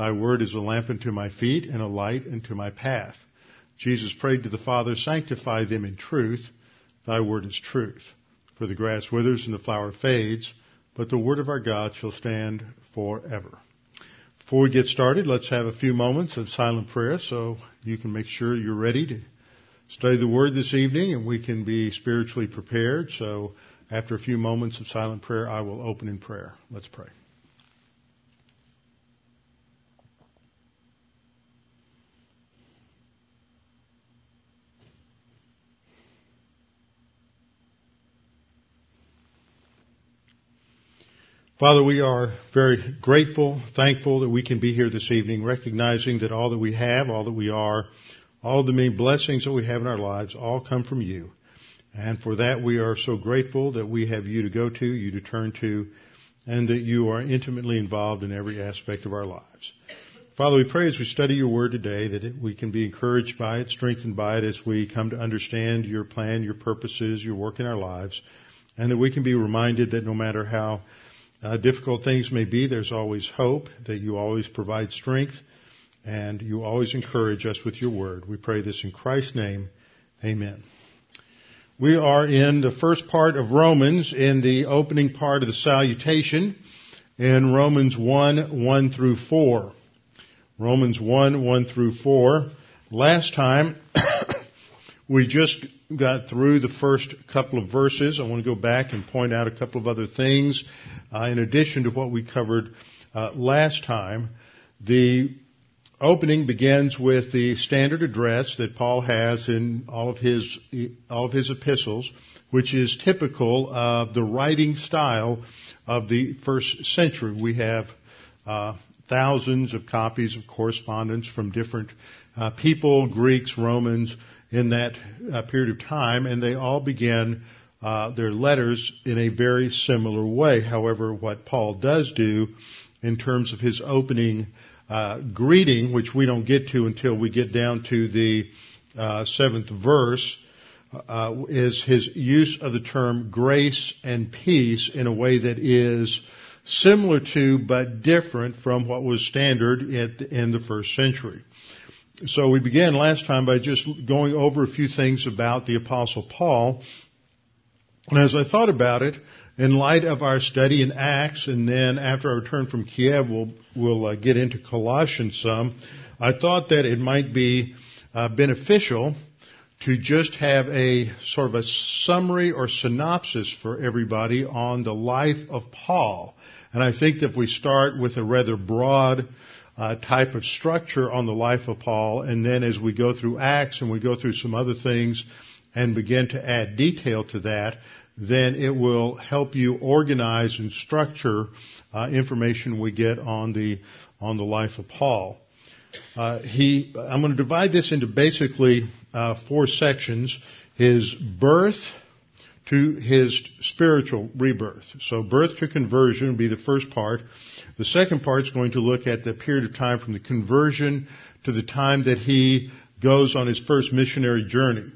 Thy word is a lamp unto my feet and a light unto my path. Jesus prayed to the Father, sanctify them in truth. Thy word is truth. For the grass withers and the flower fades, but the word of our God shall stand forever. Before we get started, let's have a few moments of silent prayer so you can make sure you're ready to study the Word this evening and we can be spiritually prepared. So after a few moments of silent prayer, I will open in prayer. Let's pray. Father, we are very grateful, thankful that we can be here this evening, recognizing that all that we have, all that we are, all of the many blessings that we have in our lives all come from you. And for that we are so grateful that we have you to go to, you to turn to, and that you are intimately involved in every aspect of our lives. Father, we pray as we study your word today that we can be encouraged by it, strengthened by it as we come to understand your plan, your purposes, your work in our lives, and that we can be reminded that no matter how uh, difficult things may be, there's always hope, that you always provide strength, and you always encourage us with your word. We pray this in Christ's name. Amen. We are in the first part of Romans in the opening part of the salutation in Romans 1, 1 through 4. Romans 1, 1 through 4. Last time, we just got through the first couple of verses. I want to go back and point out a couple of other things uh, in addition to what we covered uh, last time. The opening begins with the standard address that Paul has in all of his all of his epistles, which is typical of the writing style of the first century. We have uh, thousands of copies of correspondence from different uh, people, Greeks, Romans, in that uh, period of time, and they all begin uh, their letters in a very similar way. However, what Paul does do in terms of his opening uh, greeting, which we don't get to until we get down to the uh, seventh verse, uh, is his use of the term grace and peace in a way that is similar to but different from what was standard in the first century. So we began last time by just going over a few things about the apostle Paul. And as I thought about it, in light of our study in Acts, and then after I return from Kiev, we'll, we'll uh, get into Colossians some. I thought that it might be uh, beneficial to just have a sort of a summary or synopsis for everybody on the life of Paul. And I think that if we start with a rather broad uh, type of structure on the life of Paul, and then as we go through Acts and we go through some other things and begin to add detail to that, then it will help you organize and structure uh, information we get on the on the life of Paul. Uh, he, I'm going to divide this into basically uh, four sections: his birth to his spiritual rebirth. So, birth to conversion would be the first part. The second part is going to look at the period of time from the conversion to the time that he goes on his first missionary journey.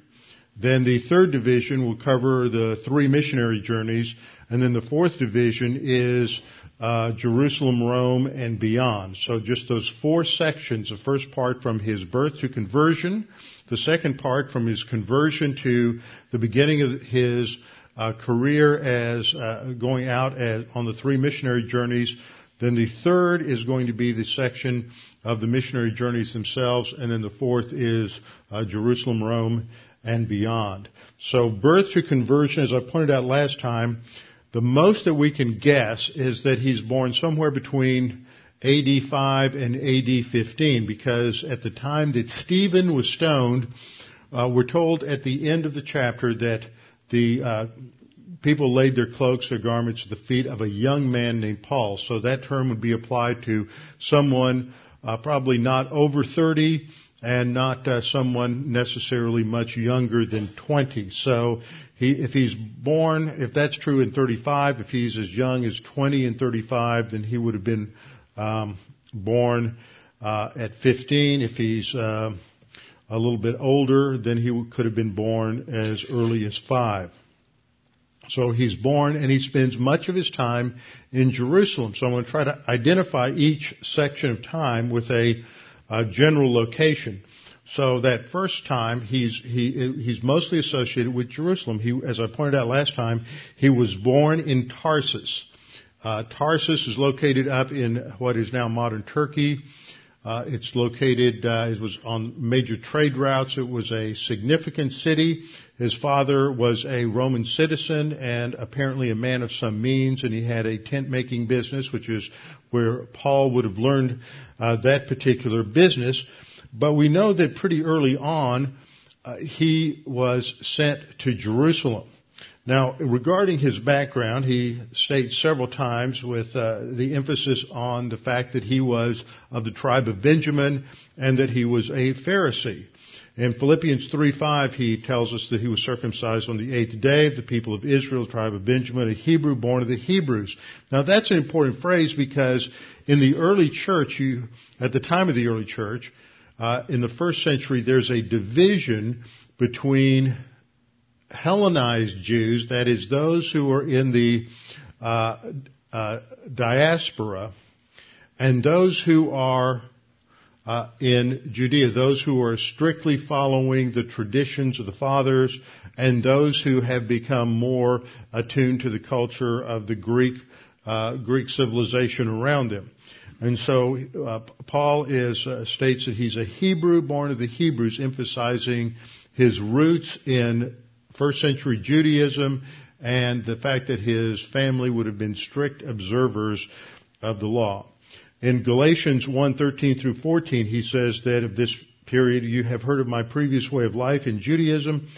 Then the third division will cover the three missionary journeys, and then the fourth division is uh, Jerusalem, Rome, and beyond. So just those four sections. The first part from his birth to conversion, the second part from his conversion to the beginning of his uh, career as uh, going out as, on the three missionary journeys. Then the third is going to be the section of the missionary journeys themselves, and then the fourth is uh, Jerusalem, Rome, and beyond. So birth to conversion, as I pointed out last time, the most that we can guess is that he's born somewhere between AD 5 and AD 15 because at the time that Stephen was stoned, uh, we're told at the end of the chapter that the uh, people laid their cloaks, their garments at the feet of a young man named Paul. So that term would be applied to someone uh, probably not over 30 and not uh, someone necessarily much younger than 20. So he, if he's born, if that's true in 35, if he's as young as 20 and 35, then he would have been um, born uh, at 15. If he's uh, a little bit older, then he could have been born as early as five. So he's born and he spends much of his time in Jerusalem. So I'm going to try to identify each section of time with a, a general location. So that first time, he's he he's mostly associated with Jerusalem. He, as I pointed out last time, he was born in Tarsus. Uh, Tarsus is located up in what is now modern Turkey. Uh, it's located. Uh, it was on major trade routes. It was a significant city. His father was a Roman citizen and apparently a man of some means, and he had a tent making business, which is where Paul would have learned uh, that particular business. But we know that pretty early on, uh, he was sent to Jerusalem. Now, regarding his background, he states several times with uh, the emphasis on the fact that he was of the tribe of Benjamin and that he was a Pharisee. In Philippians 3:5, he tells us that he was circumcised on the eighth day of the people of Israel, tribe of Benjamin, a Hebrew born of the Hebrews. Now, that's an important phrase because in the early church, you, at the time of the early church, uh, in the first century, there's a division between Hellenized Jews, that is, those who are in the uh, uh, diaspora, and those who are uh, in Judea, those who are strictly following the traditions of the fathers, and those who have become more attuned to the culture of the Greek uh, Greek civilization around them. And so uh, Paul is uh, states that he's a Hebrew born of the Hebrews, emphasizing his roots in first century Judaism and the fact that his family would have been strict observers of the law. In Galatians 1:13 through 14, he says that of this period you have heard of my previous way of life in Judaism,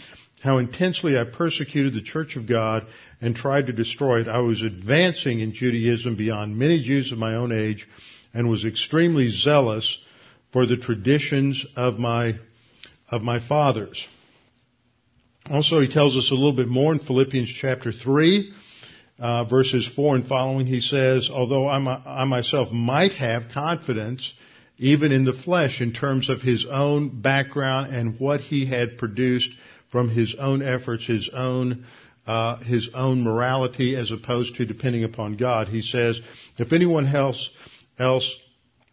how intensely I persecuted the church of God and tried to destroy it. I was advancing in Judaism beyond many Jews of my own age and was extremely zealous for the traditions of my, of my fathers. Also, he tells us a little bit more in Philippians chapter 3, uh, verses 4 and following. He says, although a, I myself might have confidence even in the flesh in terms of his own background and what he had produced from his own efforts, his own uh, his own morality as opposed to depending upon God. He says, if anyone else else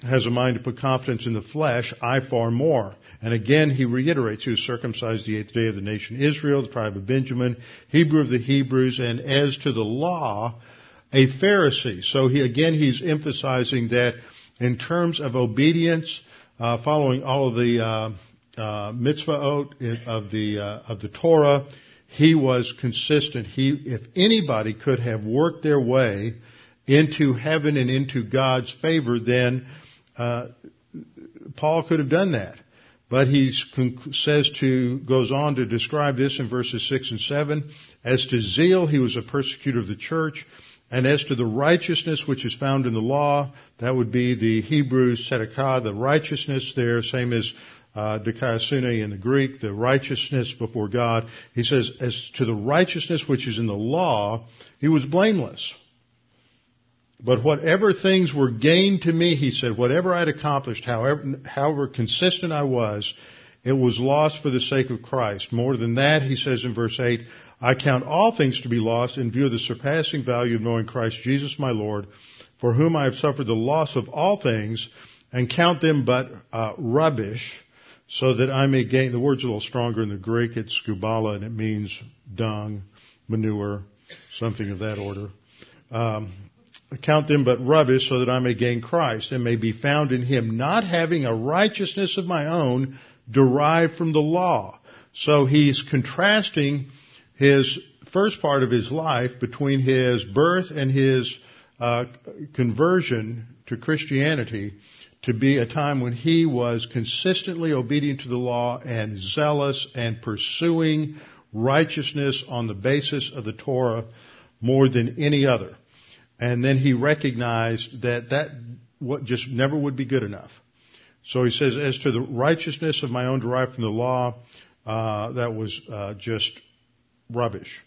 has a mind to put confidence in the flesh, I far more. And again, he reiterates, he was circumcised the eighth day of the nation Israel, the tribe of Benjamin, Hebrew of the Hebrews, and as to the law, a Pharisee. So he, again, he's emphasizing that in terms of obedience, uh, following all of the uh, uh, mitzvahot of the uh, of the Torah, he was consistent. He, if anybody could have worked their way into heaven and into God's favor, then uh, Paul could have done that. But he says to, goes on to describe this in verses 6 and 7. As to zeal, he was a persecutor of the church. And as to the righteousness which is found in the law, that would be the Hebrew tzedakah, the righteousness there, same as uh, dikaiosune in the Greek, the righteousness before God. He says, as to the righteousness which is in the law, he was blameless. But whatever things were gained to me, he said, whatever I'd accomplished, however, however consistent I was, it was lost for the sake of Christ. More than that, he says in verse 8, I count all things to be lost in view of the surpassing value of knowing Christ Jesus my Lord, for whom I have suffered the loss of all things, and count them but uh, rubbish, so that I may gain. The word's a little stronger in the Greek. It's skubala, and it means dung, manure, something of that order. Um, count them but rubbish so that I may gain Christ and may be found in him, not having a righteousness of my own derived from the law. So he's contrasting his first part of his life between his birth and his uh, conversion to Christianity to be a time when he was consistently obedient to the law and zealous and pursuing righteousness on the basis of the Torah more than any other. And then he recognized that that what just never would be good enough. So he says, as to the righteousness of my own derived from the law, uh, that was uh, just rubbish.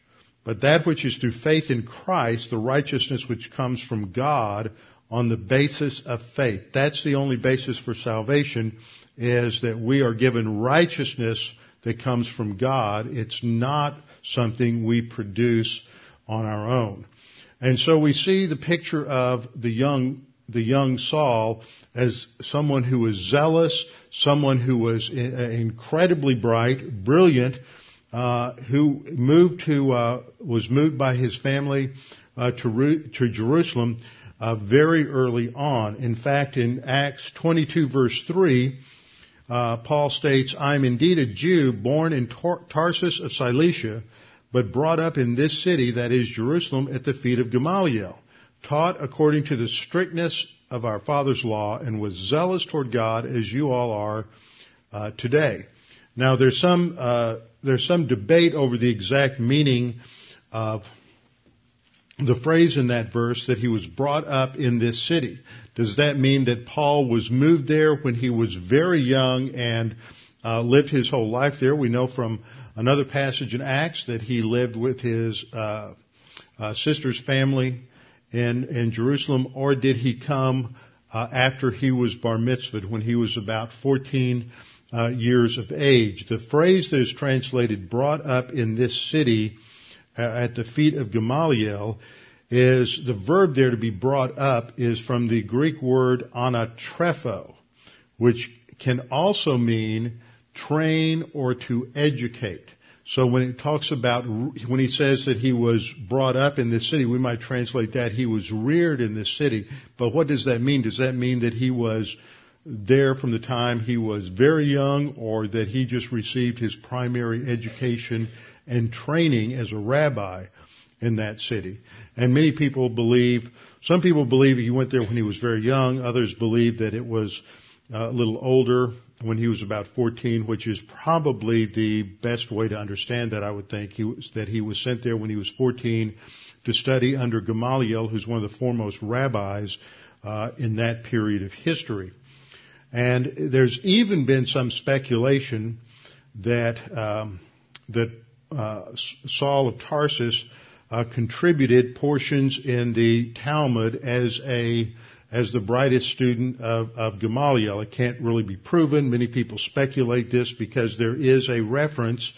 But that which is through faith in Christ, the righteousness which comes from God on the basis of faith. That's the only basis for salvation is that we are given righteousness that comes from God. It's not something we produce on our own. And so we see the picture of the young, the young Saul as someone who was zealous, someone who was incredibly bright, brilliant, uh, who moved to, uh, was moved by his family uh, to, to Jerusalem uh, very early on. In fact, in Acts 22 verse 3, uh, Paul states, I'm indeed a Jew born in Tar- Tarsus of Cilicia, but brought up in this city, that is Jerusalem, at the feet of Gamaliel, taught according to the strictness of our father's law, and was zealous toward God as you all are uh, today. Now, there's some uh, there's some debate over the exact meaning of the phrase in that verse that he was brought up in this city. Does that mean that Paul was moved there when he was very young and uh, lived his whole life there? We know from another passage in Acts that he lived with his uh, uh, sister's family in in Jerusalem, or did he come uh, after he was bar mitzvahed when he was about 14 uh, years of age? The phrase that is translated "brought up in this city." Uh, at the feet of Gamaliel is the verb there to be brought up is from the Greek word anatrepho, which can also mean train or to educate. So when it talks about, when he says that he was brought up in this city, we might translate that he was reared in this city. But what does that mean? Does that mean that he was there from the time he was very young or that he just received his primary education and training as a rabbi in that city. And many people believe, some people believe he went there when he was very young. Others believe that it was uh, a little older when he was about 14, which is probably the best way to understand that, I would think. He was, that he was sent there when he was 14 to study under Gamaliel, who's one of the foremost rabbis uh, in that period of history. And there's even been some speculation that um, that uh, Saul of Tarsus uh, contributed portions in the Talmud as a as the brightest student of, of, Gamaliel. It can't really be proven. Many people speculate this because there is a reference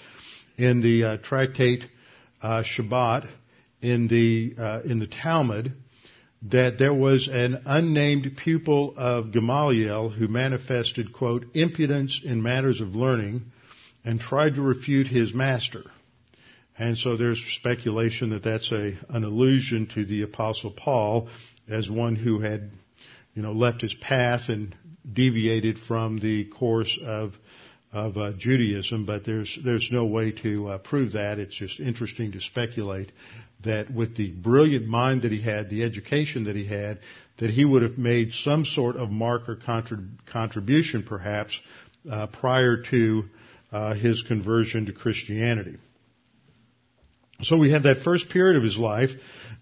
in the uh, tractate uh, Shabbat in the uh, in the Talmud that there was an unnamed pupil of Gamaliel who manifested quote impudence in matters of learning and tried to refute his master. And so there's speculation that that's a, an allusion to the apostle Paul as one who had, you know, left his path and deviated from the course of of uh, Judaism, but there's there's no way to uh, prove that. It's just interesting to speculate that with the brilliant mind that he had, the education that he had, that he would have made some sort of mark or contrib- contribution, perhaps, uh, prior to uh, his conversion to Christianity. So we have that first period of his life,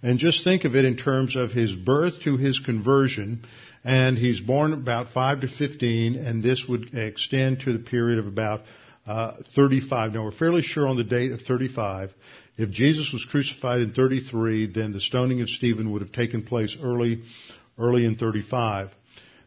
and just think of it in terms of his birth to his conversion, and he's born about 5 to 15, and this would extend to the period of about uh, 35. Now we're fairly sure on the date of 35. If Jesus was crucified in 33, then the stoning of Stephen would have taken place early, early in 35.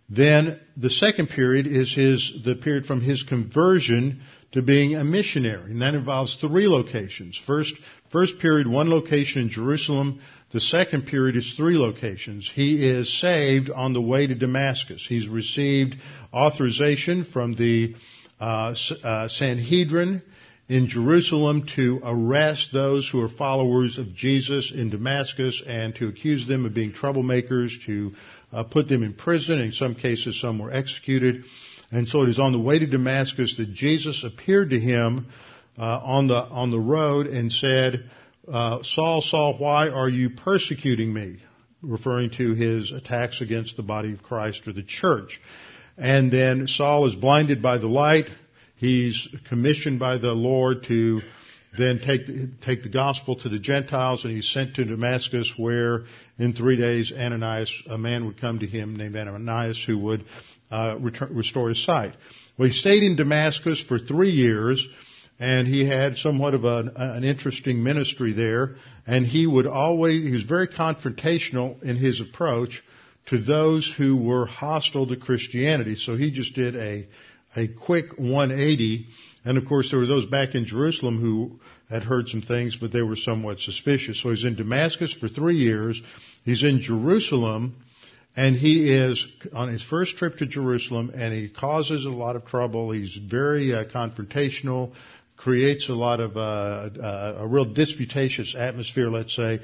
Then the second period is his, the period from his conversion to being a missionary. And that involves three locations. First, first period, one location in Jerusalem. The second period is three locations. He is saved on the way to Damascus. He's received authorization from the uh, uh, Sanhedrin in Jerusalem to arrest those who are followers of Jesus in Damascus and to accuse them of being troublemakers, to uh, put them in prison. In some cases, some were executed. And so it is on the way to Damascus that Jesus appeared to him uh, on the on the road and said, uh, "Saul, Saul, why are you persecuting me?" Referring to his attacks against the body of Christ or the church. And then Saul is blinded by the light. He's commissioned by the Lord to then take take the gospel to the Gentiles, and he's sent to Damascus, where in three days Ananias, a man would come to him named Ananias, who would uh, return, restore his sight. Well, he stayed in Damascus for three years, and he had somewhat of an, an interesting ministry there. And he would always, he was very confrontational in his approach to those who were hostile to Christianity. So he just did a, a quick 180. And of course, there were those back in Jerusalem who had heard some things, but they were somewhat suspicious. So he's in Damascus for three years. He's in Jerusalem and he is on his first trip to Jerusalem and he causes a lot of trouble. He's very uh, confrontational, creates a lot of, uh, uh, a real disputatious atmosphere, let's say.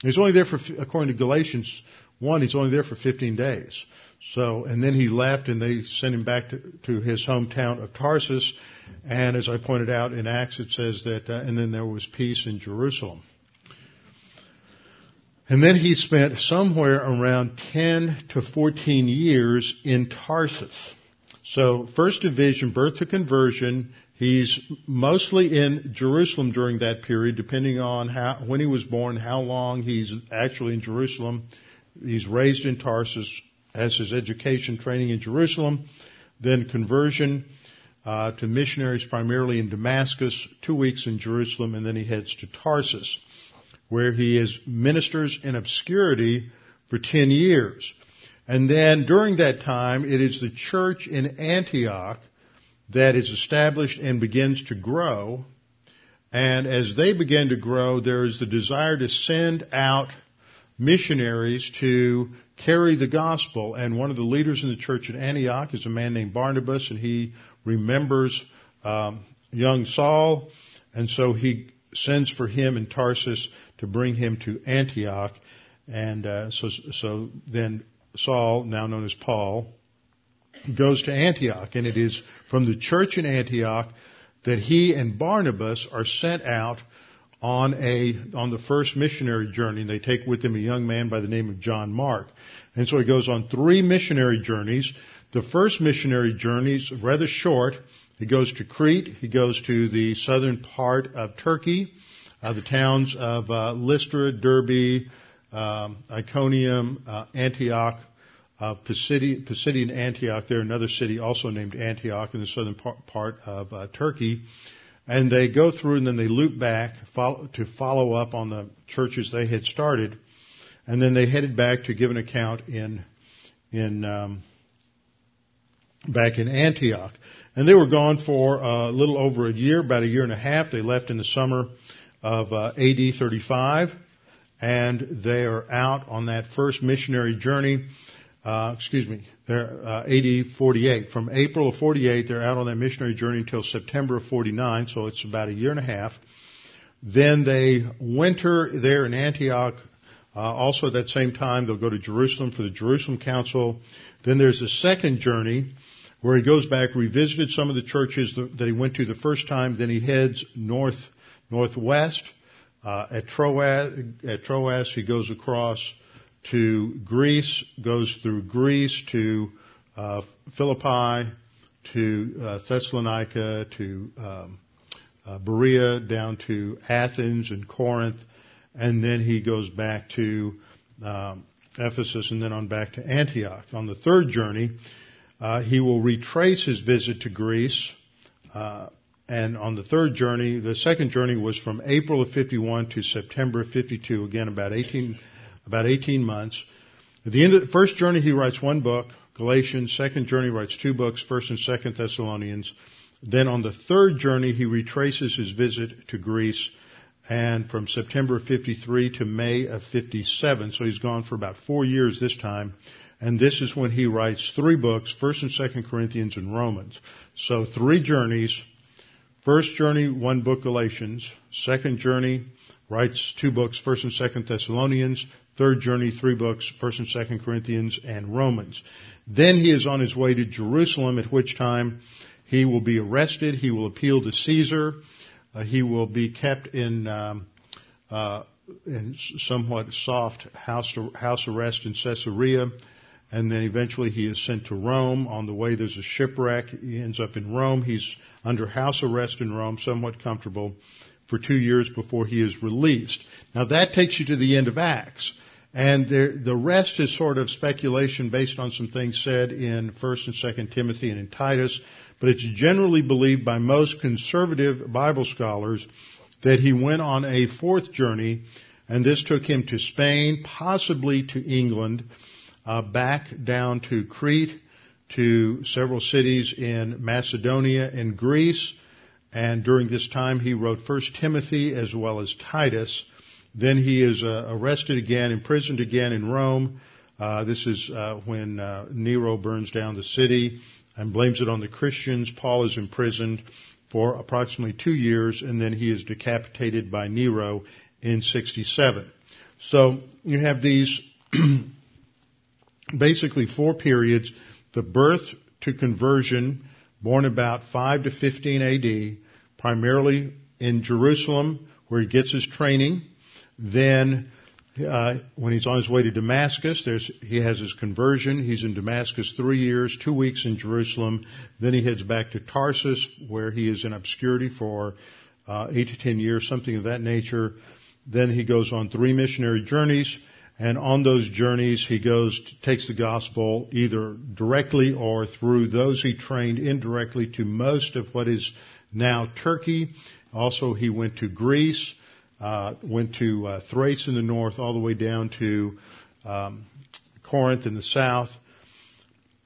He's only there for, according to Galatians 1, he's only there for 15 days. So, and then he left and they sent him back to, to his hometown of Tarsus. And as I pointed out in Acts, it says that, uh, and then there was peace in Jerusalem. And then he spent somewhere around 10 to 14 years in Tarsus. So first division, birth to conversion, he's mostly in Jerusalem during that period, depending on how, when he was born, how long he's actually in Jerusalem. He's raised in Tarsus, has his education training in Jerusalem, then conversion uh, to missionaries primarily in Damascus, two weeks in Jerusalem, and then he heads to Tarsus where he is ministers in obscurity for 10 years. And then during that time, it is the church in Antioch that is established and begins to grow. And as they begin to grow, there is the desire to send out missionaries to carry the gospel. And one of the leaders in the church at Antioch is a man named Barnabas, and he remembers um, young Saul, and so he sends for him in Tarsus to bring him to Antioch. And uh, so, so then Saul, now known as Paul, goes to Antioch, and it is from the church in Antioch that he and Barnabas are sent out on a on the first missionary journey. And They take with them a young man by the name of John Mark, and so he goes on three missionary journeys. The first missionary journey is rather short. He goes to Crete. He goes to the southern part of Turkey uh, the towns of uh, Lystra, Derbe, um, Iconium, uh, Antioch, uh, Pisidian, Pisidian Antioch. There, another city also named Antioch in the southern part, of uh, Turkey. And they go through and then they loop back follow, to follow up on the churches they had started. And then they headed back to give an account in, in, um, back in Antioch. And they were gone for a little over a year, about a year and a half. They left in the summer of uh, AD 35, and they are out on that first missionary journey. Uh, excuse me, they're uh, AD 48. From April of 48, they're out on that missionary journey until September of 49, so it's about a year and a half. Then they winter there in Antioch. Uh, also at that same time, they'll go to Jerusalem for the Jerusalem Council. Then there's a second journey where he goes back, revisited some of the churches that he went to the first time. Then he heads north northwest. Uh, at Troas, at Troas, he goes across to Greece, goes through Greece to uh, Philippi, to uh, Thessalonica, to um, uh, Berea, down to Athens and Corinth, and then he goes back to um, Ephesus, and then on back to Antioch. On the third journey, uh, he will retrace his visit to Greece. Uh, and on the third journey, the second journey was from April of 51 to September of 52. Again, about 18, about 18 months. At the end of the first journey, he writes one book, Galatians. Second journey, writes two books, First and Second Thessalonians. Then on the third journey, he retraces his visit to Greece, and from September of 53 to May of 57. So he's gone for about four years this time. And this is when he writes three books, First and Second Corinthians and Romans. So three journeys, First journey, one book Galatians. Second journey, writes two books, First and Second Thessalonians. Third journey, three books, First and Second Corinthians and Romans. Then he is on his way to Jerusalem, at which time he will be arrested. He will appeal to Caesar. Uh, he will be kept in, um, uh, in somewhat soft house house arrest in Caesarea, and then eventually he is sent to Rome. On the way, there's a shipwreck. He ends up in Rome. He's under house arrest in Rome, somewhat comfortable, for two years before he is released. Now that takes you to the end of Acts. And there, the rest is sort of speculation based on some things said in 1st and 2nd Timothy and in Titus. But it's generally believed by most conservative Bible scholars that he went on a fourth journey, and this took him to Spain, possibly to England, uh, back down to Crete, to several cities in Macedonia and Greece. And during this time, he wrote First Timothy as well as Titus. Then he is uh, arrested again, imprisoned again in Rome. Uh, this is uh, when uh, Nero burns down the city and blames it on the Christians. Paul is imprisoned for approximately two years, and then he is decapitated by Nero in 67. So you have these basically four periods. The birth to conversion, born about 5 to 15 AD, primarily in Jerusalem, where he gets his training. Then, uh, when he's on his way to Damascus, he has his conversion. He's in Damascus three years, two weeks in Jerusalem. Then he heads back to Tarsus, where he is in obscurity for uh, eight to ten years, something of that nature. Then he goes on three missionary journeys, and on those journeys he goes, takes the gospel either directly or through those he trained indirectly to most of what is now Turkey. Also, he went to Greece uh, went to uh, Thrace in the north, all the way down to um, Corinth in the south.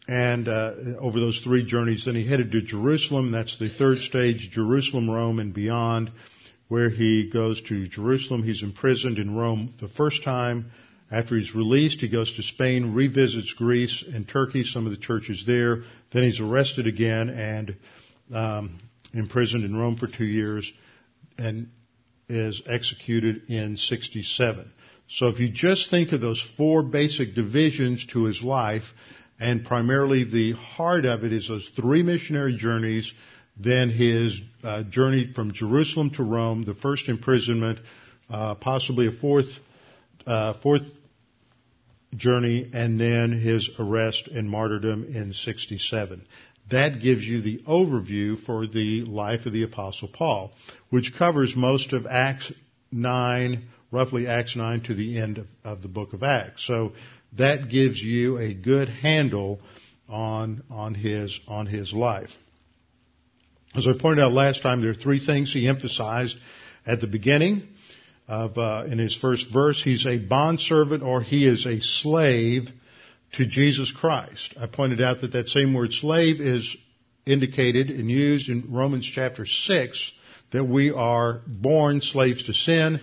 And uh, over those three journeys, then he headed to Jerusalem. That's the third stage, Jerusalem, Rome, and beyond, where he goes to Jerusalem. He's imprisoned in Rome the first time. After he's released, he goes to Spain, revisits Greece and Turkey, some of the churches there. Then he's arrested again and um, imprisoned in Rome for two years. And is executed in 67. So if you just think of those four basic divisions to his life, and primarily the heart of it is those three missionary journeys, then his uh, journey from Jerusalem to Rome, the first imprisonment, uh, possibly a fourth, uh, fourth journey, and then his arrest and martyrdom in 67. That gives you the overview for the life of the Apostle Paul, which covers most of Acts 9, roughly Acts 9 to the end of, of the book of Acts. So that gives you a good handle on, on his, on his life. As I pointed out last time, there are three things he emphasized at the beginning of, uh, in his first verse. He's a bondservant or he is a slave to Jesus Christ. I pointed out that that same word slave is indicated and used in Romans chapter 6 that we are born slaves to sin,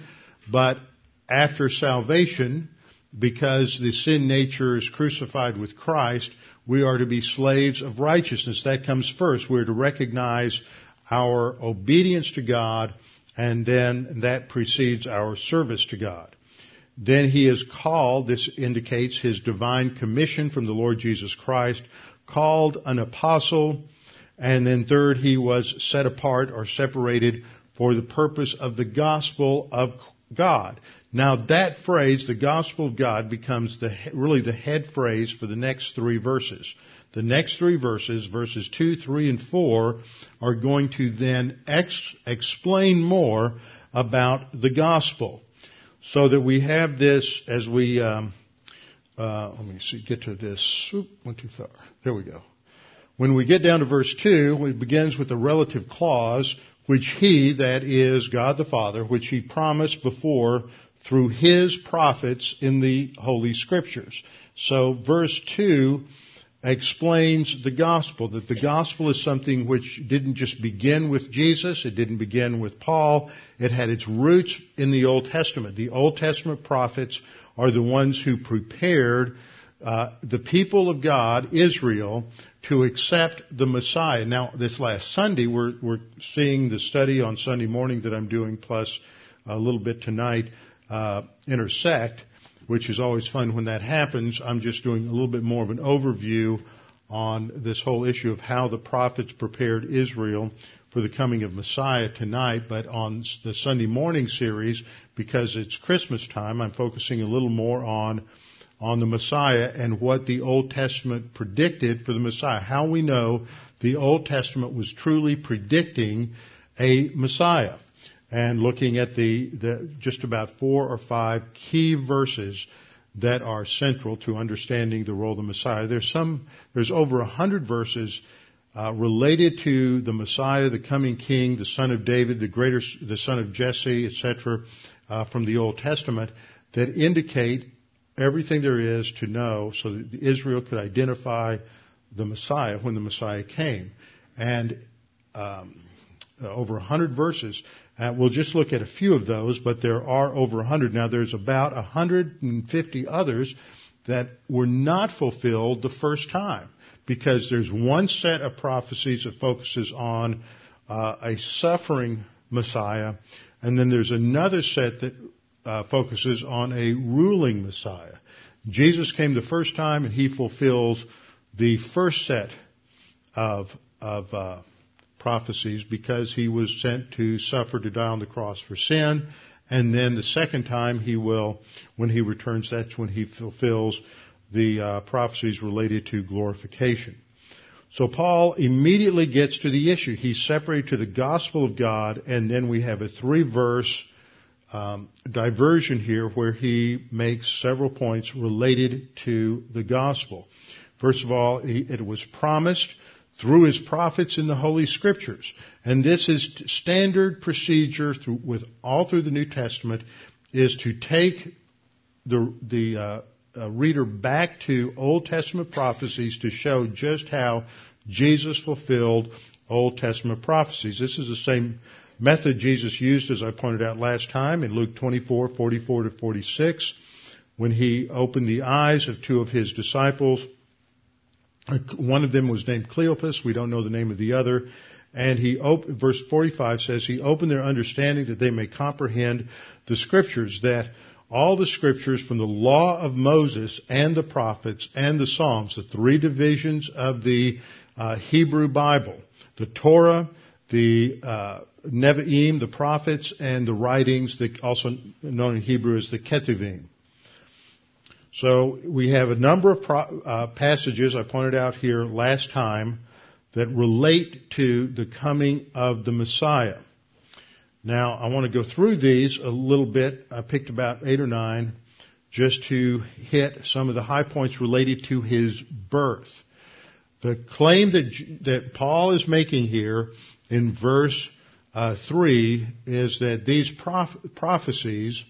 but after salvation, because the sin nature is crucified with Christ, we are to be slaves of righteousness. That comes first. We're to recognize our obedience to God, and then that precedes our service to God. Then he is called, this indicates his divine commission from the Lord Jesus Christ, called an apostle, and then third, he was set apart or separated for the purpose of the gospel of God. Now that phrase, the gospel of God, becomes the, really the head phrase for the next three verses. The next three verses, verses 2, 3, and 4, are going to then ex- explain more about the gospel so that we have this as we, um, uh, let me see, get to this. Oop, went too far. There we go. When we get down to verse 2, it begins with a relative clause, which he, that is God the Father, which he promised before through his prophets in the Holy Scriptures. So verse 2 explains the gospel, that the gospel is something which didn't just begin with Jesus, it didn't begin with Paul, it had its roots in the Old Testament. The Old Testament prophets are the ones who prepared uh, the people of God, Israel, to accept the Messiah. Now, this last Sunday, we're, we're seeing the study on Sunday morning that I'm doing, plus a little bit tonight, uh, intersect which is always fun when that happens. I'm just doing a little bit more of an overview on this whole issue of how the prophets prepared Israel for the coming of Messiah tonight, but on the Sunday morning series, because it's Christmas time, I'm focusing a little more on on the Messiah and what the Old Testament predicted for the Messiah. How we know the Old Testament was truly predicting a Messiah and looking at the, the just about four or five key verses that are central to understanding the role of the Messiah. There's some, there's over a hundred verses uh, related to the Messiah, the coming King, the Son of David, the greater, the Son of Jesse, etc., uh, from the Old Testament that indicate everything there is to know, so that Israel could identify the Messiah when the Messiah came, and um, over a hundred verses. Uh, we'll just look at a few of those, but there are over hundred. Now there's about 150 others that were not fulfilled the first time because there's one set of prophecies that focuses on uh, a suffering Messiah, and then there's another set that uh, focuses on a ruling Messiah. Jesus came the first time, and he fulfills the first set of of uh, prophecies because he was sent to suffer to die on the cross for sin. And then the second time he will, when he returns, that's when he fulfills the uh, prophecies related to glorification. So Paul immediately gets to the issue. He's separated to the gospel of God, and then we have a three verse um, diversion here where he makes several points related to the gospel. First of all, it was promised through his prophets in the Holy Scriptures. And this is standard procedure through, with all through the New Testament is to take the, the uh, uh, reader back to Old Testament prophecies to show just how Jesus fulfilled Old Testament prophecies. This is the same method Jesus used, as I pointed out last time, in Luke 24, 44 to 46, when he opened the eyes of two of his disciples one of them was named Cleopas. We don't know the name of the other. And he, op- verse 45 says, he opened their understanding that they may comprehend the scriptures, that all the scriptures from the law of Moses and the prophets and the Psalms, the three divisions of the uh, Hebrew Bible, the Torah, the uh, Nevi'im, the prophets, and the writings, the, also known in Hebrew as the Ketuvim. So we have a number of pro- uh, passages I pointed out here last time that relate to the coming of the Messiah. Now I want to go through these a little bit. I picked about eight or nine just to hit some of the high points related to his birth. The claim that, that Paul is making here in verse uh, 3 is that these proph- prophecies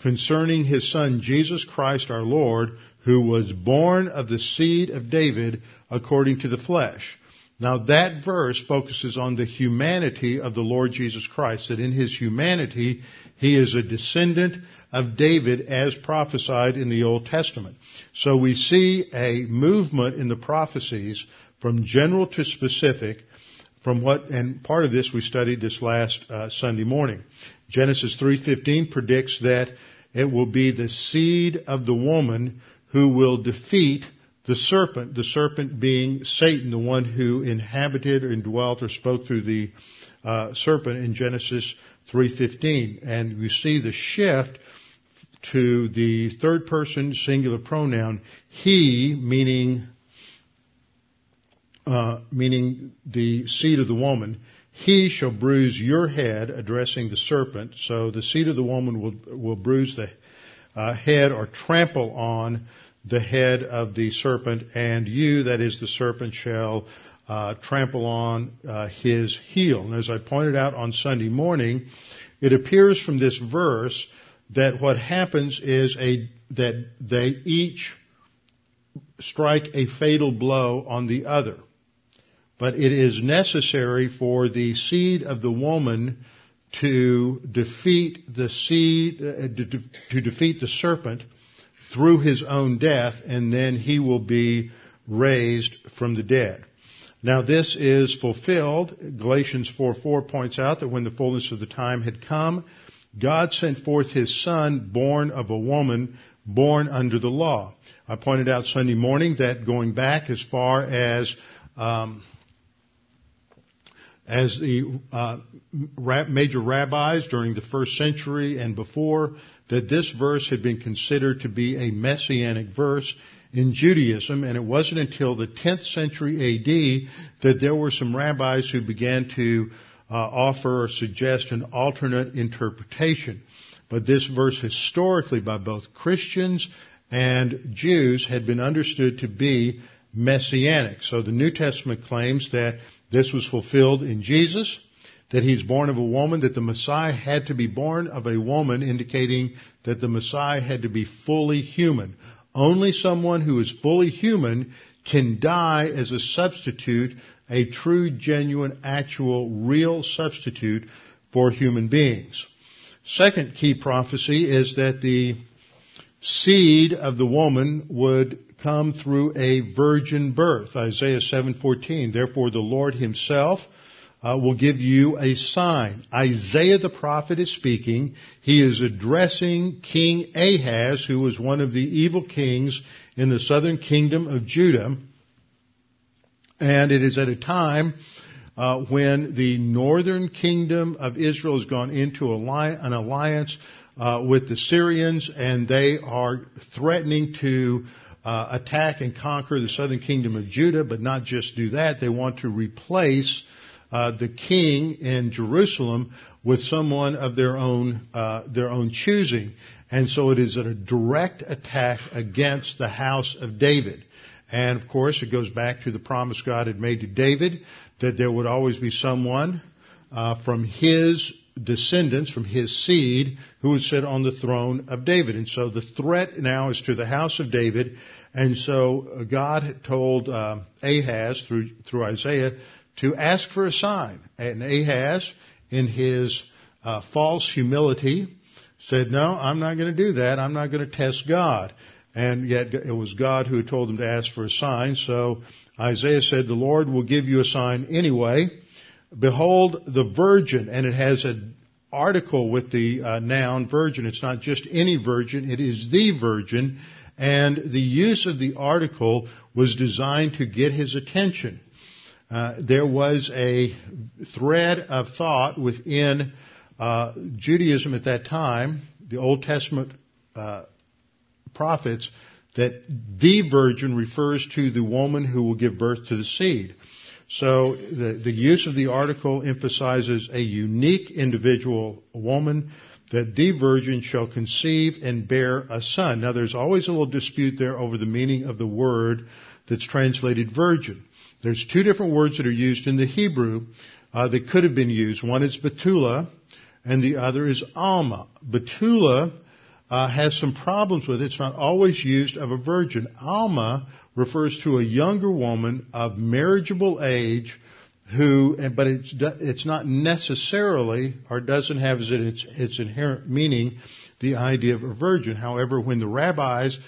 concerning his son Jesus Christ our Lord, who was born of the seed of David according to the flesh. Now that verse focuses on the humanity of the Lord Jesus Christ, that in his humanity, he is a descendant of David as prophesied in the Old Testament. So we see a movement in the prophecies from general to specific from what, and part of this we studied this last uh, Sunday morning. Genesis 3.15 predicts that it will be the seed of the woman who will defeat the serpent, the serpent being Satan, the one who inhabited and dwelt or spoke through the uh, serpent in Genesis 3.15. And we see the shift to the third person singular pronoun, he, meaning, uh, meaning the seed of the woman, he shall bruise your head, addressing the serpent. So the seed of the woman will, will bruise the uh, head or trample on the head of the serpent, and you, that is the serpent, shall uh, trample on uh, his heel. And as I pointed out on Sunday morning, it appears from this verse that what happens is a that they each strike a fatal blow on the other. But it is necessary for the seed of the woman to defeat the seed, uh, to, defeat the serpent through his own death, and then he will be raised from the dead. Now this is fulfilled. Galatians 4 4 points out that when the fullness of the time had come, God sent forth his son, born of a woman, born under the law. I pointed out Sunday morning that going back as far as um, as the uh, major rabbis during the first century and before that this verse had been considered to be a messianic verse in Judaism, and it wasn't until the 10th century AD that there were some rabbis who began to uh, offer or suggest an alternate interpretation. But this verse historically by both Christians and Jews had been understood to be messianic. So the New Testament claims that this was fulfilled in Jesus, that he's born of a woman, that the Messiah had to be born of a woman, indicating that the Messiah had to be fully human. Only someone who is fully human can die as a substitute, a true, genuine, actual, real substitute for human beings. Second key prophecy is that the seed of the woman would come through a virgin birth. Isaiah 7:14. Therefore the Lord himself uh, will give you a sign. Isaiah the prophet is speaking. He is addressing King Ahaz, who was one of the evil kings in the southern kingdom of Judah. And it is at a time uh, when the northern kingdom of Israel has gone into an alliance uh, with the Syrians, and they are threatening to uh, attack and conquer the southern kingdom of Judah, but not just do that. They want to replace uh, the king in Jerusalem with someone of their own uh, their own choosing, and so it is a direct attack against the house of David. And of course, it goes back to the promise God had made to David that there would always be someone uh, from his descendants, from his seed, who would sit on the throne of David. And so the threat now is to the house of David. And so uh, God told uh, Ahaz through through Isaiah to ask for a sign. And Ahaz, in his uh, false humility, said, "No, I'm not going to do that. I'm not going to test God." And yet it was God who told him to ask for a sign. So Isaiah said, "The Lord will give you a sign anyway." Behold the virgin, and it has an article with the uh, noun virgin. It's not just any virgin, it is the virgin. And the use of the article was designed to get his attention. Uh, there was a thread of thought within uh, Judaism at that time, the Old Testament uh, prophets, that the virgin refers to the woman who will give birth to the seed. So the, the use of the article emphasizes a unique individual woman that the virgin shall conceive and bear a son. Now there's always a little dispute there over the meaning of the word that's translated virgin. There's two different words that are used in the Hebrew uh, that could have been used. One is betula, and the other is alma. Betula uh, has some problems with it. It's not always used of a virgin. Alma refers to a younger woman of marriageable age who, but it's, it's not necessarily or doesn't have as its, its inherent meaning the idea of a virgin. However, when the rabbis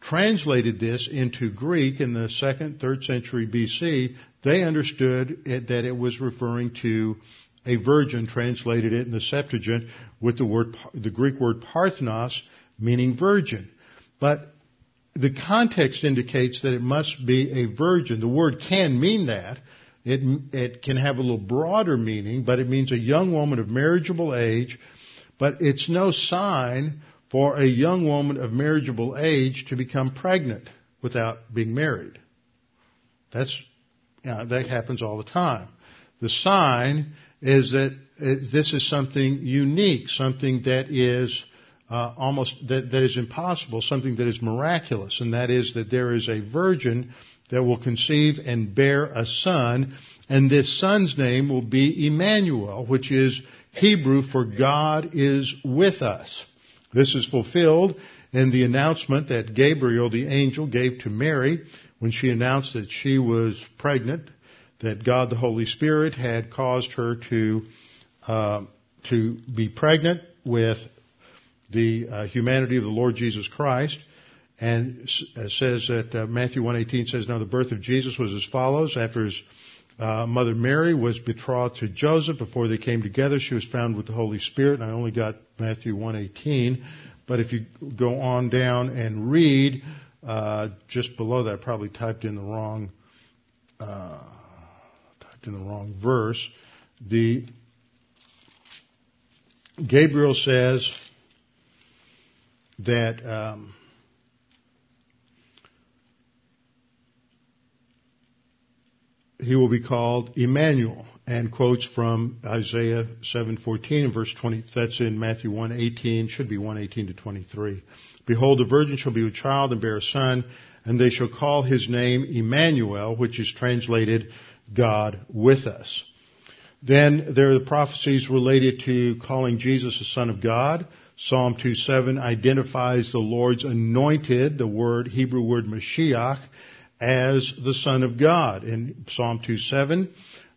translated this into Greek in the second, third century BC, they understood it, that it was referring to a virgin, translated it in the Septuagint with the word, the Greek word parthenos, meaning virgin. But the context indicates that it must be a virgin. The word can mean that. It, it can have a little broader meaning, but it means a young woman of marriageable age. But it's no sign for a young woman of marriageable age to become pregnant without being married. That's, that happens all the time. The sign is that uh, this is something unique, something that is uh, almost that, that is impossible, something that is miraculous, and that is that there is a virgin that will conceive and bear a son, and this son's name will be Emmanuel, which is Hebrew for God is with us. This is fulfilled in the announcement that Gabriel, the angel, gave to Mary when she announced that she was pregnant, that God the Holy Spirit had caused her to uh, to be pregnant with the uh, humanity of the Lord Jesus Christ. And uh, says that uh, Matthew 1.18 says, Now the birth of Jesus was as follows. After his uh, mother Mary was betrothed to Joseph, before they came together, she was found with the Holy Spirit. And I only got Matthew 1.18. But if you go on down and read, uh, just below that, I probably typed in the wrong, uh, typed in the wrong verse. The Gabriel says, that um, he will be called Emmanuel. and quotes from Isaiah 7:14 and verse 20. That's in Matthew 1:18, should be 1:18 to 23. Behold, the virgin shall be with child and bear a son, and they shall call his name Emmanuel, which is translated God with us. Then there are the prophecies related to calling Jesus the Son of God. Psalm 2:7 identifies the Lord's anointed, the word Hebrew word Mashiach, as the Son of God. In Psalm 2:7,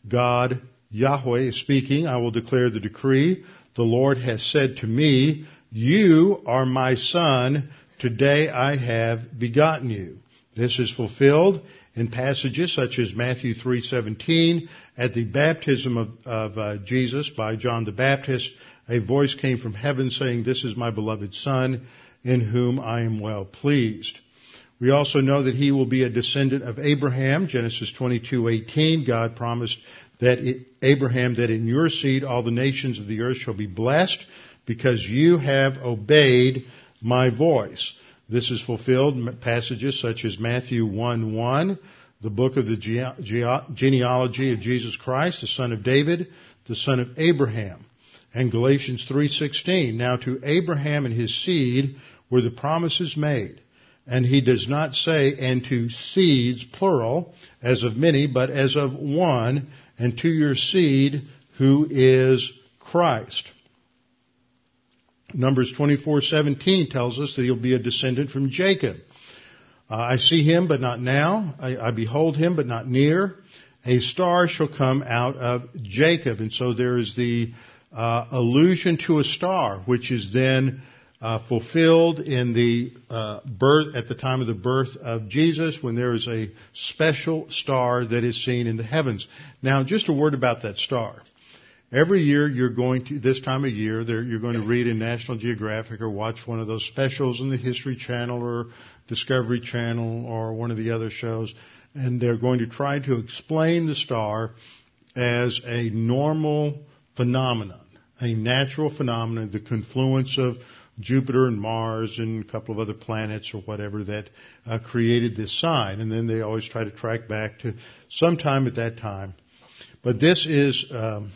God Yahweh is speaking, I will declare the decree. The Lord has said to me, you are my son, today I have begotten you. This is fulfilled in passages such as Matthew 3:17 at the baptism of, of uh, Jesus by John the Baptist a voice came from heaven saying this is my beloved son in whom I am well pleased. We also know that he will be a descendant of Abraham Genesis 22:18 God promised that it, Abraham that in your seed all the nations of the earth shall be blessed because you have obeyed my voice. This is fulfilled passages such as Matthew 1 1, the book of the genealogy of Jesus Christ, the son of David, the son of Abraham, and Galatians 3:16. Now to Abraham and his seed were the promises made. And he does not say, and to seeds, plural, as of many, but as of one, and to your seed, who is Christ. Numbers 24:17 tells us that he'll be a descendant from Jacob. Uh, I see him, but not now. I, I, behold him, but not near. A star shall come out of Jacob, and so there is the uh, allusion to a star, which is then uh, fulfilled in the uh, birth at the time of the birth of Jesus, when there is a special star that is seen in the heavens. Now, just a word about that star. Every year you're going to, this time of year, you're going to read in National Geographic or watch one of those specials in the History Channel or Discovery Channel or one of the other shows, and they're going to try to explain the star as a normal phenomenon, a natural phenomenon, the confluence of Jupiter and Mars and a couple of other planets or whatever that uh, created this sign. And then they always try to track back to sometime at that time. But this is, um,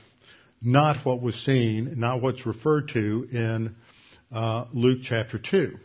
not what was seen, not what's referred to in uh, Luke chapter 2.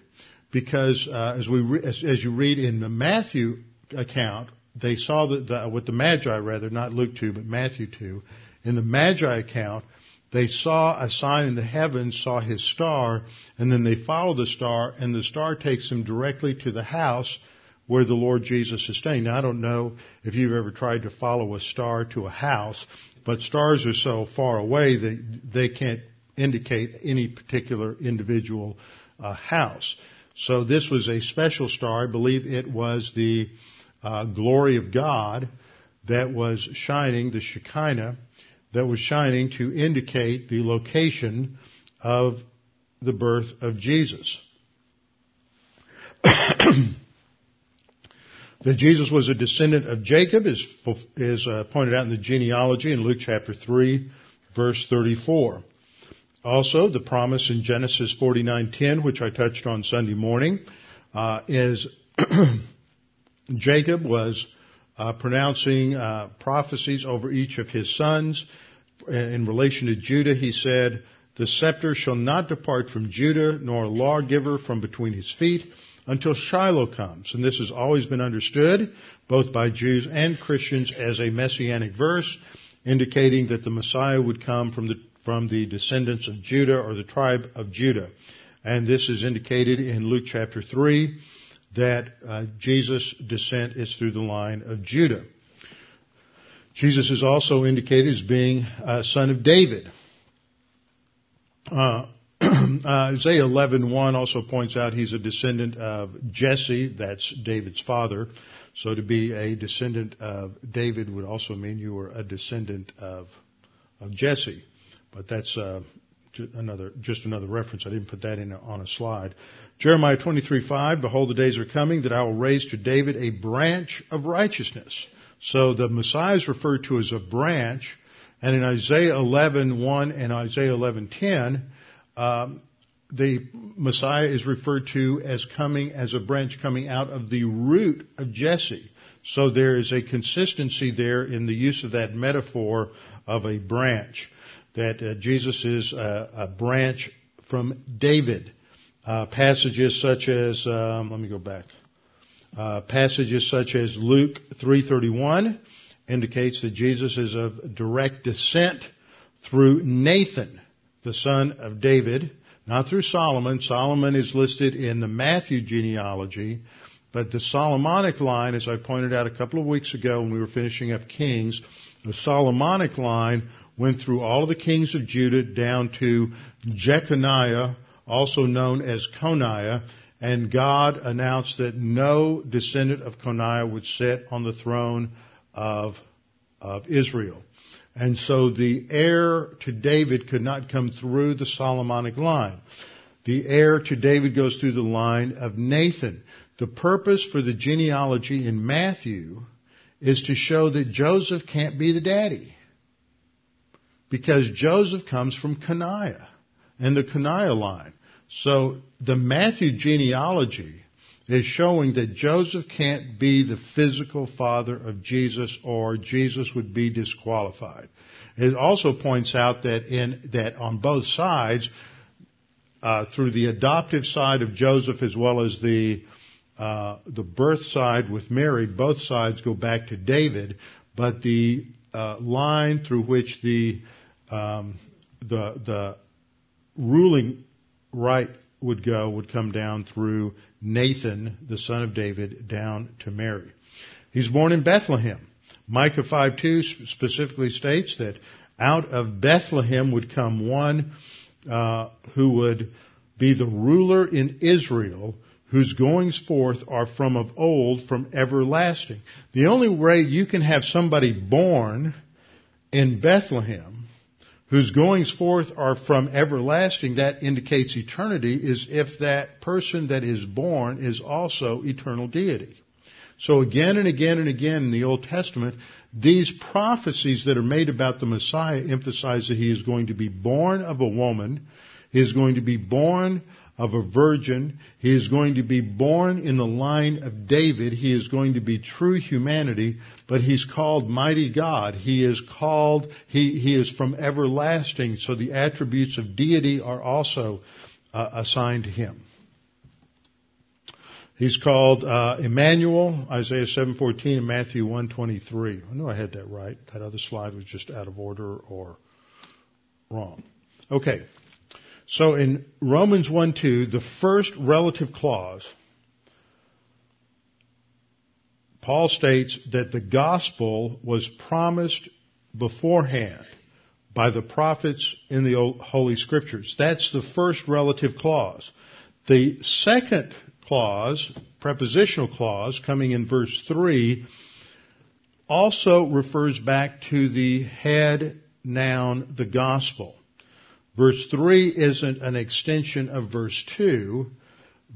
Because uh, as, we re- as, as, you read in the Matthew account, they saw that the, with the Magi rather, not Luke 2, but Matthew 2. In the Magi account, they saw a sign in the heavens, saw his star, and then they follow the star, and the star takes them directly to the house where the Lord Jesus is staying. Now, I don't know if you've ever tried to follow a star to a house, but stars are so far away that they can't indicate any particular individual uh, house. So this was a special star. I believe it was the uh, glory of God that was shining, the Shekinah, that was shining to indicate the location of the birth of Jesus. That Jesus was a descendant of Jacob is, is uh, pointed out in the genealogy in Luke chapter 3, verse 34. Also, the promise in Genesis 49:10, which I touched on Sunday morning, uh, is Jacob was uh, pronouncing uh, prophecies over each of his sons. In relation to Judah, he said, "The scepter shall not depart from Judah, nor a lawgiver from between his feet." until Shiloh comes. And this has always been understood, both by Jews and Christians, as a messianic verse, indicating that the Messiah would come from the, from the descendants of Judah or the tribe of Judah. And this is indicated in Luke chapter 3, that uh, Jesus' descent is through the line of Judah. Jesus is also indicated as being a son of David. Uh, uh, Isaiah 11:1 also points out he's a descendant of Jesse, that's David's father. So to be a descendant of David would also mean you were a descendant of of Jesse. But that's uh, another just another reference. I didn't put that in on a slide. Jeremiah 23:5 Behold the days are coming that I will raise to David a branch of righteousness. So the Messiah is referred to as a branch, and in Isaiah 11:1 and Isaiah 11:10 um, the Messiah is referred to as coming as a branch coming out of the root of Jesse. So there is a consistency there in the use of that metaphor of a branch. That uh, Jesus is a, a, branch from David. Uh, passages such as, um, let me go back. Uh, passages such as Luke 3:31 indicates that Jesus is of direct descent through Nathan, the son of David, not through Solomon. Solomon is listed in the Matthew genealogy, but the Solomonic line, as I pointed out a couple of weeks ago when we were finishing up Kings, the Solomonic line went through all of the kings of Judah down to Jeconiah, also known as Coniah, and God announced that no descendant of Coniah would sit on the throne of, of Israel. And so the heir to David could not come through the Solomonic line. The heir to David goes through the line of Nathan. The purpose for the genealogy in Matthew is to show that Joseph can't be the daddy. Because Joseph comes from Coniah and the Coniah line. So the Matthew genealogy is showing that Joseph can't be the physical father of Jesus or Jesus would be disqualified. It also points out that in, that on both sides, uh, through the adoptive side of Joseph as well as the uh, the birth side with Mary, both sides go back to David, but the uh, line through which the um, the the ruling right would go would come down through Nathan, the son of David, down to Mary. He's born in Bethlehem. Micah 5:2 specifically states that out of Bethlehem would come one uh, who would be the ruler in Israel, whose goings forth are from of old, from everlasting. The only way you can have somebody born in Bethlehem whose goings forth are from everlasting, that indicates eternity, is if that person that is born is also eternal deity. So again and again and again in the Old Testament, these prophecies that are made about the Messiah emphasize that he is going to be born of a woman, he is going to be born of a virgin. He is going to be born in the line of David. He is going to be true humanity, but he's called mighty God. He is called, he, he is from everlasting, so the attributes of deity are also uh, assigned to him. He's called uh, Emmanuel, Isaiah 7:14 and Matthew 1:23. I know I had that right. That other slide was just out of order or wrong. Okay. So in Romans 1 2, the first relative clause, Paul states that the gospel was promised beforehand by the prophets in the Holy Scriptures. That's the first relative clause. The second clause, prepositional clause, coming in verse 3, also refers back to the head noun, the gospel. Verse 3 isn't an extension of verse 2.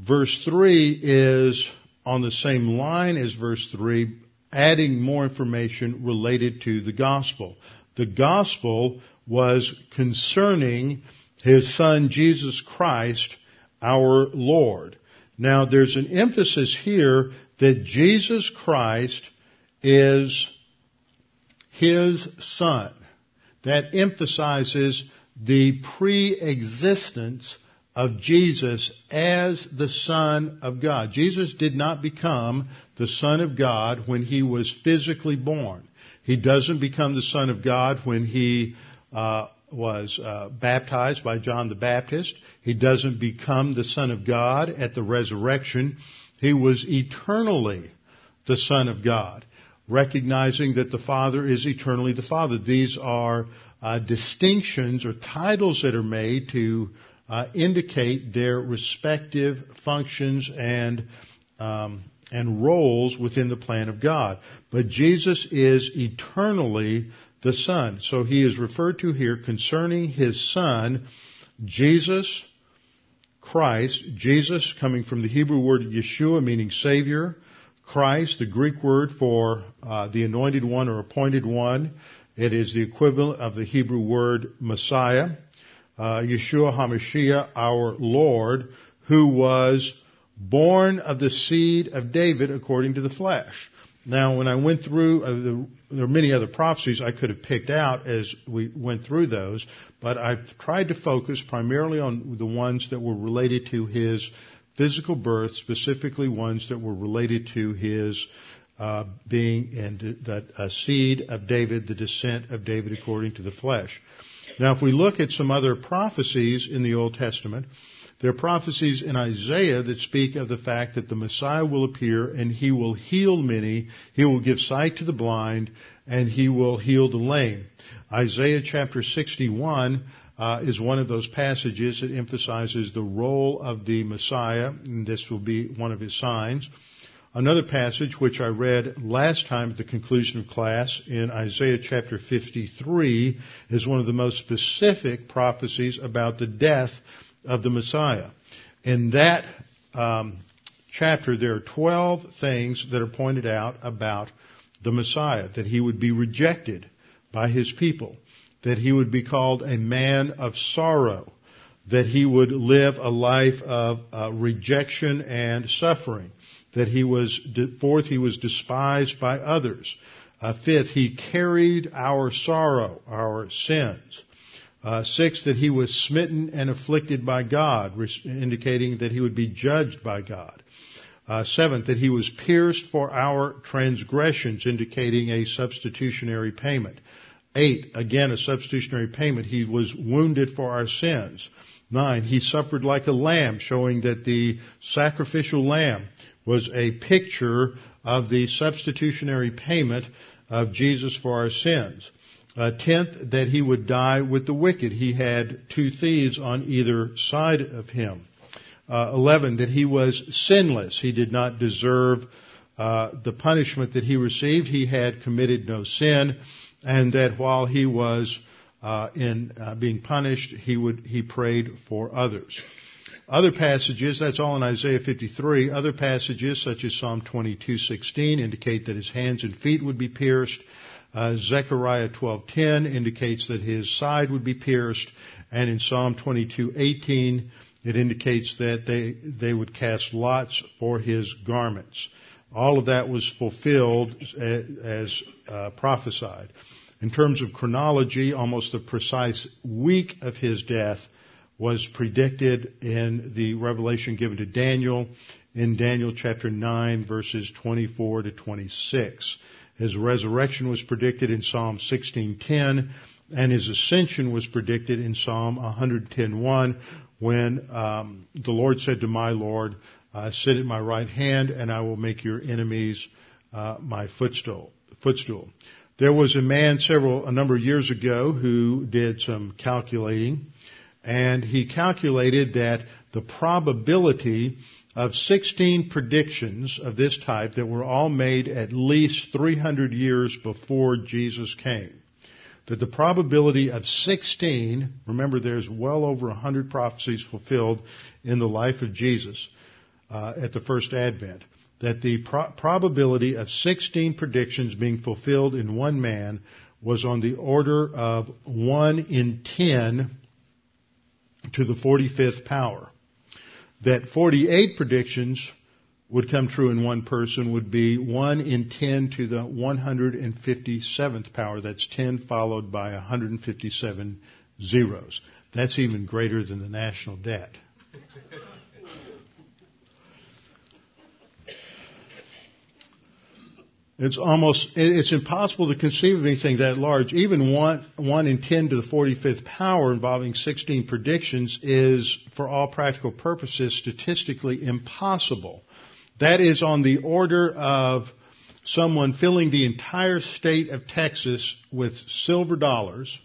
Verse 3 is on the same line as verse 3, adding more information related to the gospel. The gospel was concerning his son Jesus Christ, our Lord. Now there's an emphasis here that Jesus Christ is his son. That emphasizes the pre-existence of Jesus as the Son of God. Jesus did not become the Son of God when he was physically born. He doesn't become the Son of God when he uh, was uh, baptized by John the Baptist. He doesn't become the Son of God at the resurrection. He was eternally the Son of God, recognizing that the Father is eternally the Father. These are uh, distinctions or titles that are made to uh, indicate their respective functions and um, and roles within the plan of God. But Jesus is eternally the Son. So he is referred to here concerning his Son, Jesus Christ, Jesus coming from the Hebrew word Yeshua meaning Savior, Christ, the Greek word for uh, the anointed one or appointed one, it is the equivalent of the Hebrew word Messiah, uh, Yeshua HaMashiach, our Lord, who was born of the seed of David according to the flesh. Now, when I went through, uh, the, there are many other prophecies I could have picked out as we went through those, but I've tried to focus primarily on the ones that were related to his physical birth, specifically ones that were related to his uh, being and that a seed of David, the descent of David according to the flesh. Now, if we look at some other prophecies in the Old Testament, there are prophecies in Isaiah that speak of the fact that the Messiah will appear and he will heal many, he will give sight to the blind, and he will heal the lame. Isaiah chapter 61 uh, is one of those passages that emphasizes the role of the Messiah, and this will be one of his signs. Another passage which I read last time at the conclusion of class in Isaiah chapter 53 is one of the most specific prophecies about the death of the Messiah. In that um, chapter, there are 12 things that are pointed out about the Messiah, that he would be rejected by his people, that he would be called a man of sorrow, that he would live a life of uh, rejection and suffering, that he was, fourth, he was despised by others. Uh, fifth, he carried our sorrow, our sins. Uh, sixth, that he was smitten and afflicted by God, indicating that he would be judged by God. Uh, seventh, that he was pierced for our transgressions, indicating a substitutionary payment. Eight, again a substitutionary payment. He was wounded for our sins. Nine, he suffered like a lamb, showing that the sacrificial lamb was a picture of the substitutionary payment of Jesus for our sins. Uh, tenth, that he would die with the wicked. He had two thieves on either side of him. Uh, Eleven, that he was sinless. He did not deserve uh, the punishment that he received. He had committed no sin, and that while he was uh, in uh, being punished, he would he prayed for others. Other passages, that's all in Isaiah 53. Other passages, such as Psalm 22:16, indicate that his hands and feet would be pierced. Uh, Zechariah 12:10 indicates that his side would be pierced, and in Psalm 22:18 it indicates that they they would cast lots for his garments. All of that was fulfilled as, uh, prophesied. In terms of chronology, almost the precise week of his death was predicted in the revelation given to Daniel in Daniel chapter 9 verses 24 to 26. His resurrection was predicted in Psalm 16:10 and his ascension was predicted in Psalm 110:1 when um, the Lord said to my Lord, uh, "Sit at my right hand, and I will make your enemies uh, my footstool." Footstool. There was a man several a number of years ago who did some calculating and he calculated that the probability of 16 predictions of this type that were all made at least 300 years before Jesus came. That the probability of 16, remember there's well over 100 prophecies fulfilled in the life of Jesus uh, at the first advent, that the pro- probability of 16 predictions being fulfilled in one man was on the order of 1 in 10 to the 45th power. That 48 predictions would come true in one person would be 1 in 10 to the 157th power. That's 10 followed by 157 zeros. That's even greater than the national debt. It's almost, it's impossible to conceive of anything that large. Even one, one in 10 to the 45th power involving 16 predictions is, for all practical purposes, statistically impossible. That is on the order of someone filling the entire state of Texas with silver dollars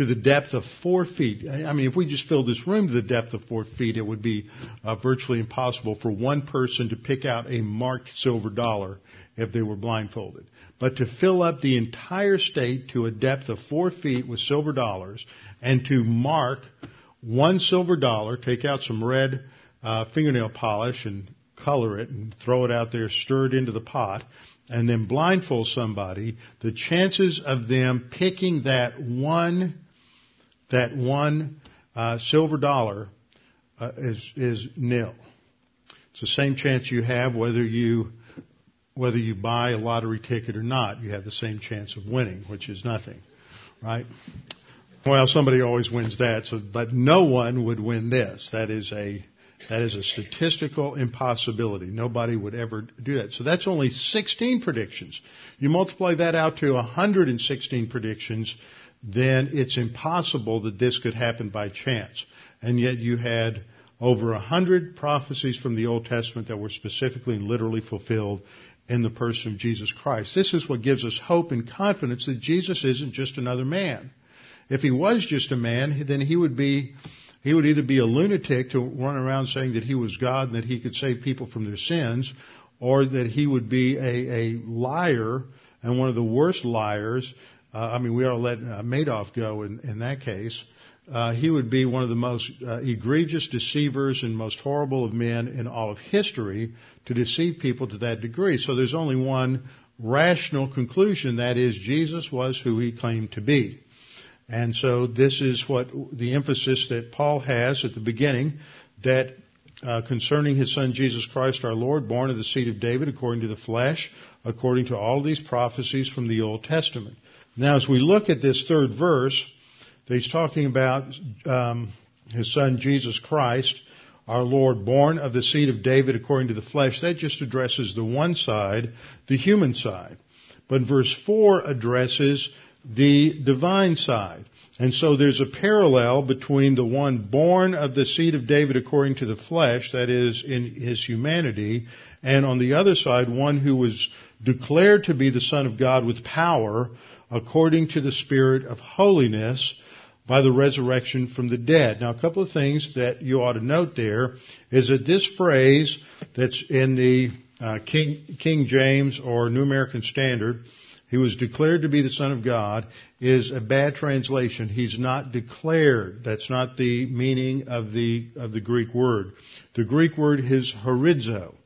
to the depth of four feet. I mean, if we just filled this room to the depth of four feet, it would be uh, virtually impossible for one person to pick out a marked silver dollar if they were blindfolded. But to fill up the entire state to a depth of four feet with silver dollars and to mark one silver dollar, take out some red uh, fingernail polish and color it and throw it out there, stir it into the pot, and then blindfold somebody, the chances of them picking that one, that one uh, silver dollar uh, is is nil. It's the same chance you have whether you whether you buy a lottery ticket or not, you have the same chance of winning, which is nothing, right? Well, somebody always wins that, so, but no one would win this. That is a, that is a statistical impossibility. Nobody would ever do that. So that's only 16 predictions. You multiply that out to 116 predictions, then it's impossible that this could happen by chance. And yet you had over a hundred prophecies from the Old Testament that were specifically and literally fulfilled in the person of Jesus Christ. This is what gives us hope and confidence that Jesus isn't just another man. If he was just a man, then he would be, he would either be a lunatic to run around saying that he was God and that he could save people from their sins, or that he would be a, a liar and one of the worst liars. Uh, I mean, we to let uh, Madoff go in, in that case. Uh, he would be one of the most uh, egregious deceivers and most horrible of men in all of history to deceive people to that degree. So there's only one rational conclusion, that is, Jesus was who he claimed to be. And so this is what the emphasis that Paul has at the beginning, that uh, concerning his son Jesus Christ our Lord, born of the seed of David according to the flesh, according to all these prophecies from the Old Testament. Now as we look at this third verse, he's talking about um, his son Jesus Christ, our Lord, born of the seed of David according to the flesh. That just addresses the one side, the human side. But verse 4 addresses the divine side. And so there's a parallel between the one born of the seed of David according to the flesh, that is, in his humanity, and on the other side, one who was declared to be the Son of God with power according to the Spirit of holiness by the resurrection from the dead. Now, a couple of things that you ought to note there is that this phrase that's in the uh, King, King James or New American Standard he was declared to be the Son of God is a bad translation. He's not declared. That's not the meaning of the, of the Greek word. The Greek word is horizo.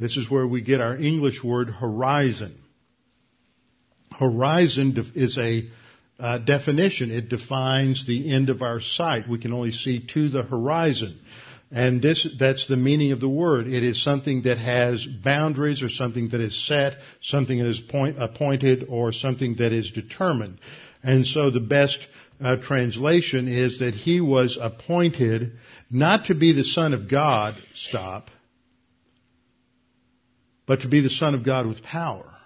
This is where we get our English word horizon. Horizon is a uh, definition. It defines the end of our sight. We can only see to the horizon. And this, that's the meaning of the word. It is something that has boundaries or something that is set, something that is point, appointed or something that is determined. And so the best uh, translation is that he was appointed not to be the son of God, stop, but to be the son of God with power.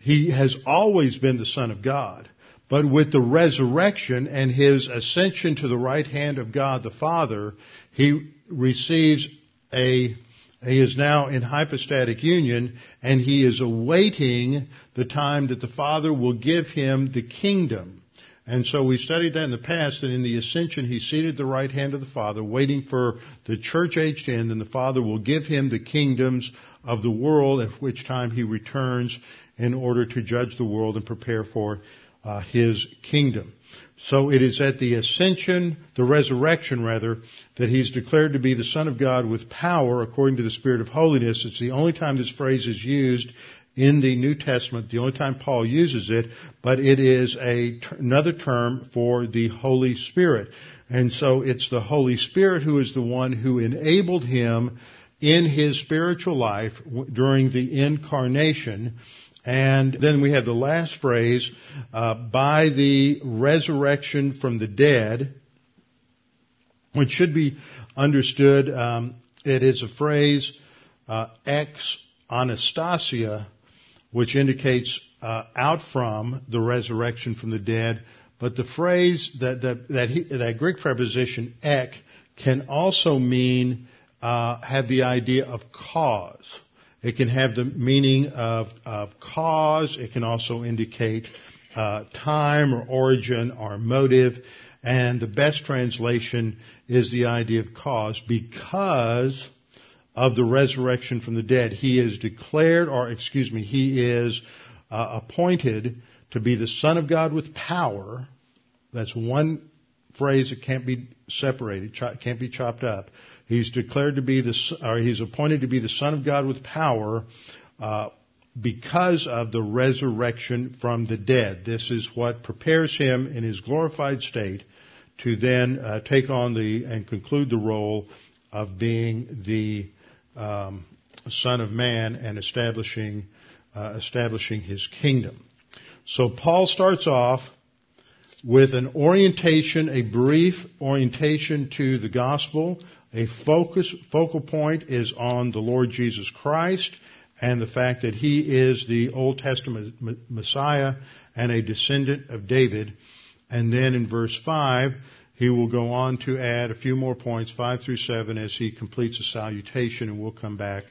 He has always been the son of God. But with the resurrection and his ascension to the right hand of God the Father, he receives a, he is now in hypostatic union and he is awaiting the time that the Father will give him the kingdom. And so we studied that in the past, and in the ascension, he seated the right hand of the Father, waiting for the church age to end, and the Father will give him the kingdoms of the world, at which time he returns in order to judge the world and prepare for uh, his kingdom. So it is at the ascension, the resurrection rather, that he's declared to be the Son of God with power according to the Spirit of holiness. It's the only time this phrase is used in the New Testament, the only time Paul uses it, but it is a, another term for the Holy Spirit. And so it's the Holy Spirit who is the one who enabled him in his spiritual life during the incarnation and then we have the last phrase, uh, by the resurrection from the dead, which should be understood. Um, it is a phrase uh, ex anastasia, which indicates uh, out from the resurrection from the dead. But the phrase that that that, he, that Greek preposition ek can also mean uh, have the idea of cause. It can have the meaning of, of cause. It can also indicate uh, time or origin or motive. And the best translation is the idea of cause because of the resurrection from the dead. He is declared, or excuse me, he is uh, appointed to be the Son of God with power. That's one phrase that can't be separated, can't be chopped up. He's declared to be the, or he's appointed to be the Son of God with power, uh, because of the resurrection from the dead. This is what prepares him in his glorified state to then uh, take on the and conclude the role of being the um, Son of Man and establishing, uh, establishing His kingdom. So Paul starts off with an orientation, a brief orientation to the gospel. A focus, focal point is on the Lord Jesus Christ and the fact that He is the Old Testament Messiah and a descendant of David. And then in verse 5, he will go on to add a few more points, 5 through 7, as he completes a salutation, and we'll come back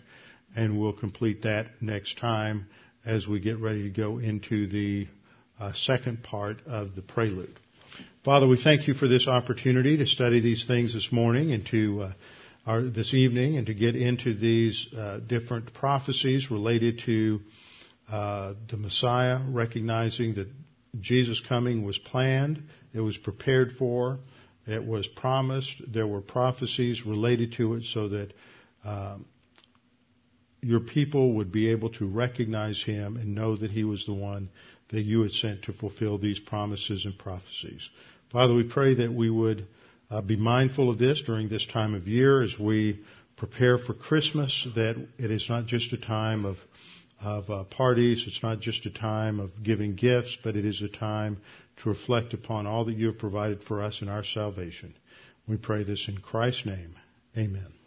and we'll complete that next time as we get ready to go into the uh, second part of the prelude. Father, we thank you for this opportunity to study these things this morning and to uh, our, this evening and to get into these uh, different prophecies related to uh, the Messiah, recognizing that Jesus' coming was planned, it was prepared for, it was promised, there were prophecies related to it so that um, your people would be able to recognize him and know that he was the one that you had sent to fulfill these promises and prophecies. Father, we pray that we would uh, be mindful of this during this time of year as we prepare for Christmas, that it is not just a time of, of uh, parties, it's not just a time of giving gifts, but it is a time to reflect upon all that you have provided for us in our salvation. We pray this in Christ's name. Amen.